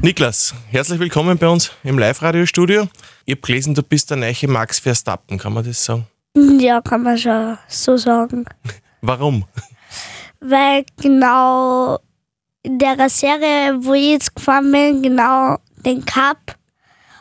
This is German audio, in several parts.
Niklas, herzlich willkommen bei uns im Live-Radio-Studio. Ich habe gelesen, du bist der neue Max Verstappen, kann man das sagen? Ja, kann man schon so sagen. Warum? Weil genau in der Serie, wo ich jetzt gefahren bin, genau den Cup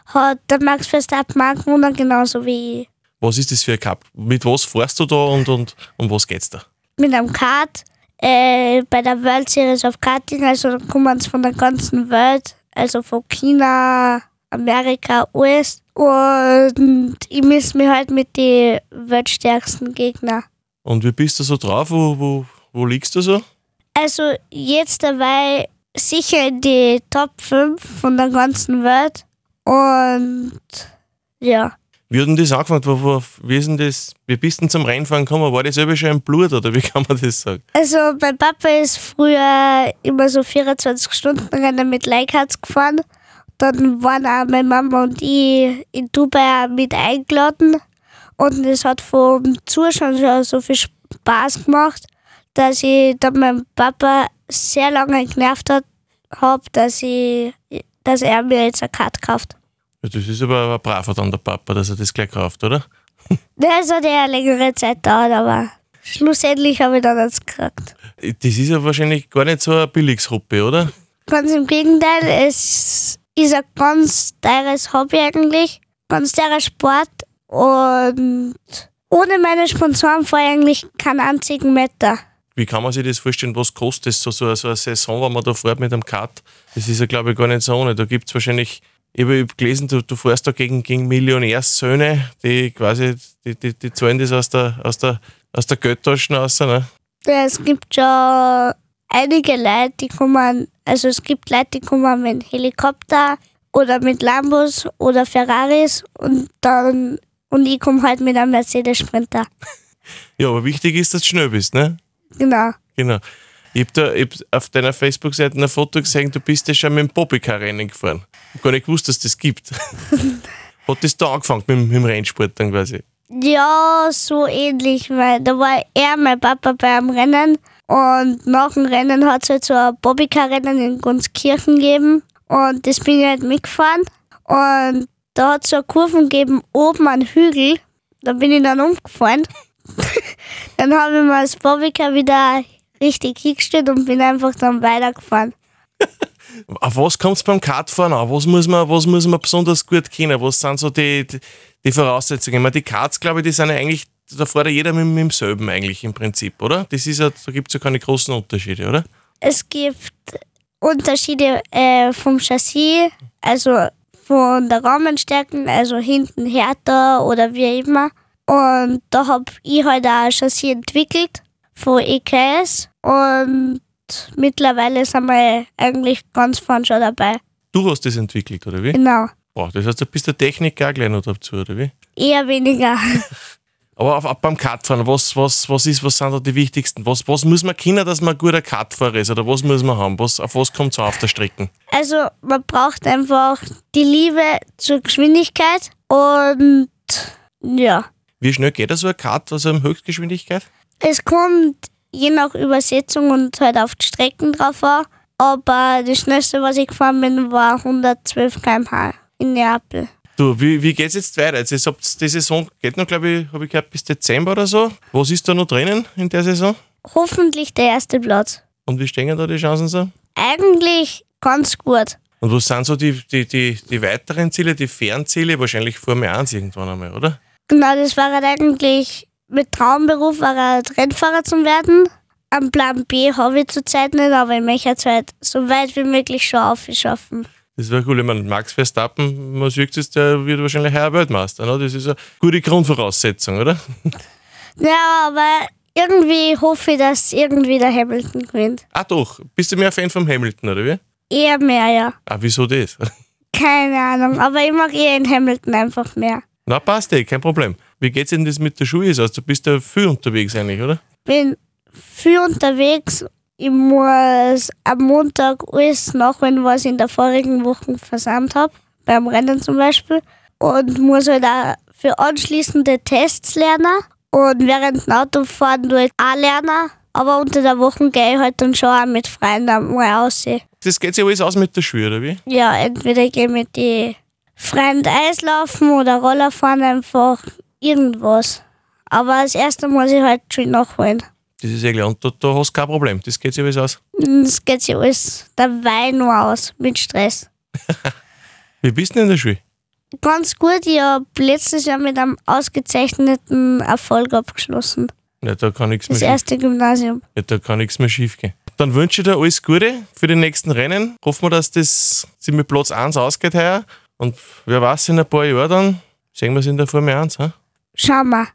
hat der Max Verstappen auch gewonnen, genauso wie ich. Was ist das für ein Cup? Mit was fährst du da und, und um was geht's da? Mit einem Kart äh, bei der World Series of Karting, also da kommen sie von der ganzen Welt, also von China, Amerika, US. Und ich muss mich halt mit den weltstärksten Gegnern. Und wie bist du so drauf? Wo, wo, wo liegst du so? Also jetzt dabei sicher in die Top 5 von der ganzen Welt. Und ja. Wie hat denn das angefangen? Wo, wie, ist denn das, wie bist du denn zum Rennfahren gekommen? War das selber schon im Blut oder wie kann man das sagen? Also mein Papa ist früher immer so 24 Stunden Rennen mit Leihkarts gefahren. Dann waren auch meine Mama und ich in Dubai mit eingeladen. Und es hat vom Zuschauen schon so viel Spaß gemacht, dass ich dann meinem Papa sehr lange genervt hat, hab, dass, dass er mir jetzt eine Karte kauft. Das ist aber ein braver dann der Papa, dass er das gleich kauft, oder? Das hat ja längere Zeit gedauert, aber schlussendlich habe ich dann das gekriegt. Das ist ja wahrscheinlich gar nicht so ein Billigsruppe, oder? Ganz im Gegenteil, es ist ein ganz teures Hobby eigentlich, ganz teurer Sport und ohne meine Sponsoren fahre ich eigentlich keinen einzigen Meter. Wie kann man sich das vorstellen? Was kostet so, so, so eine Saison, wenn man da fährt mit einem Kart? Das ist ja, glaube ich, gar nicht so ohne. Da gibt es wahrscheinlich, ich habe gelesen, du, du fährst da gegen, gegen Millionärssöhne, die quasi, die, die, die zahlen das aus der, aus der, aus der Geldtasche raus. Ne? Ja, es gibt schon einige Leute, die kommen, also es gibt Leute, die kommen mit Helikopter oder mit Lambos oder Ferraris und dann und ich komme halt mit einem Mercedes Sprinter. Ja, aber wichtig ist, dass du schnell bist, ne? Genau. Genau. Ich habe da ich hab auf deiner Facebook-Seite ein Foto gesehen, du bist ja schon mit dem Bobbycar-Rennen gefahren. Ich habe gar nicht gewusst, dass das gibt. Hat das da angefangen mit, dem- mit dem Rennsport dann quasi? Ja, so ähnlich, weil da war er, mein Papa, beim Rennen und nach dem Rennen hat es halt so ein Bobbycar-Rennen in Gunskirchen gegeben und das bin ich halt mitgefahren und da hat es so eine Kurven gegeben, oben einen Hügel, da bin ich dann umgefallen. dann habe ich mir das Bobbycar wieder richtig hingestellt und bin einfach dann weitergefahren. Auf was kommt es beim Kartfahren an? Was muss, man, was muss man besonders gut kennen? Was sind so die, die, die Voraussetzungen? Ich meine, die Karts, glaube ich, die sind ja eigentlich, da fährt ja jeder mit, mit demselben eigentlich im Prinzip, oder? Das ist ja, da gibt es ja keine großen Unterschiede, oder? Es gibt Unterschiede äh, vom Chassis, also von der Rahmenstärken, also hinten härter oder wie immer. Und da habe ich halt auch ein Chassis entwickelt von EKS und mittlerweile sind wir eigentlich ganz vorne schon dabei. Du hast das entwickelt, oder wie? Genau. Boah, das heißt, du bist der Techniker auch gleich noch dazu, oder wie? Eher weniger. Aber auf, auf beim Kartfahren, was, was, was, ist, was sind da die wichtigsten? Was, was muss man kennen, dass man ein guter Kartfahrer ist? Oder was muss man haben? Was, auf was kommt es auf der Strecke? Also man braucht einfach die Liebe zur Geschwindigkeit und ja. Wie schnell geht da so ein Kart, also in Höchstgeschwindigkeit? Es kommt je nach Übersetzung und halt auf die Strecken drauf an. Aber das schnellste, was ich gefahren bin, war 112 km/h in Neapel. Du, wie, wie geht es jetzt weiter? Jetzt ist, habt die Saison geht noch, glaube ich, habe ich gehört, bis Dezember oder so. Was ist da noch drinnen in der Saison? Hoffentlich der erste Platz. Und wie stehen da die Chancen so? Eigentlich ganz gut. Und was sind so die, die, die, die weiteren Ziele, die Fernziele? Wahrscheinlich Formel 1 irgendwann einmal, oder? Genau, das war halt eigentlich mit Traumberuf, war halt Rennfahrer zu werden. Am Plan B habe ich zurzeit nicht, aber ich möchte jetzt halt so weit wie möglich schon aufschaffen. Das wäre cool. Ich meine, Max Verstappen, man sieht es, der wird wahrscheinlich heuer Weltmeister. Ne? Das ist eine gute Grundvoraussetzung, oder? Ja, aber irgendwie hoffe ich, dass irgendwie der Hamilton gewinnt. Ah doch, bist du mehr Fan vom Hamilton, oder wie? Eher mehr, ja. Ah, wieso das? Keine Ahnung, aber ich mag eher in Hamilton einfach mehr. Na, passt eh, kein Problem. Wie geht's denn das mit der Schule aus? Du bist ja viel unterwegs eigentlich, oder? Bin viel unterwegs. Ich muss am Montag alles nachholen, was ich in der vorigen Woche versandt habe, beim Rennen zum Beispiel. Und muss halt auch für anschließende Tests lernen. Und während dem Autofahren tue ich auch lernen. Aber unter der Woche gehe ich halt dann schon auch mit Freunden mal aussehen. Das geht sich alles aus mit der Schule, oder wie? Ja, entweder gehe ich mit die Freund Eislaufen oder Roller fahren, einfach irgendwas. Aber das erste muss ich halt schon nachholen. Das ist ja klar. Und da, da hast du kein Problem. Das geht sich alles aus. Das geht sich alles dabei nur aus, mit Stress. Wie bist du denn in der Schule? Ganz gut, ich habe letztes Jahr mit einem ausgezeichneten Erfolg abgeschlossen. Ja, da kann nichts mehr Das erste Gymnasium. ja, da kann nichts mehr schief gehen. Dann wünsche ich dir alles Gute für die nächsten Rennen. Hoffen wir, dass das sich mit Platz 1 ausgeht heuer. Und wer weiß, in ein paar Jahren dann sehen wir es in der Formel 1. He? Schauen wir.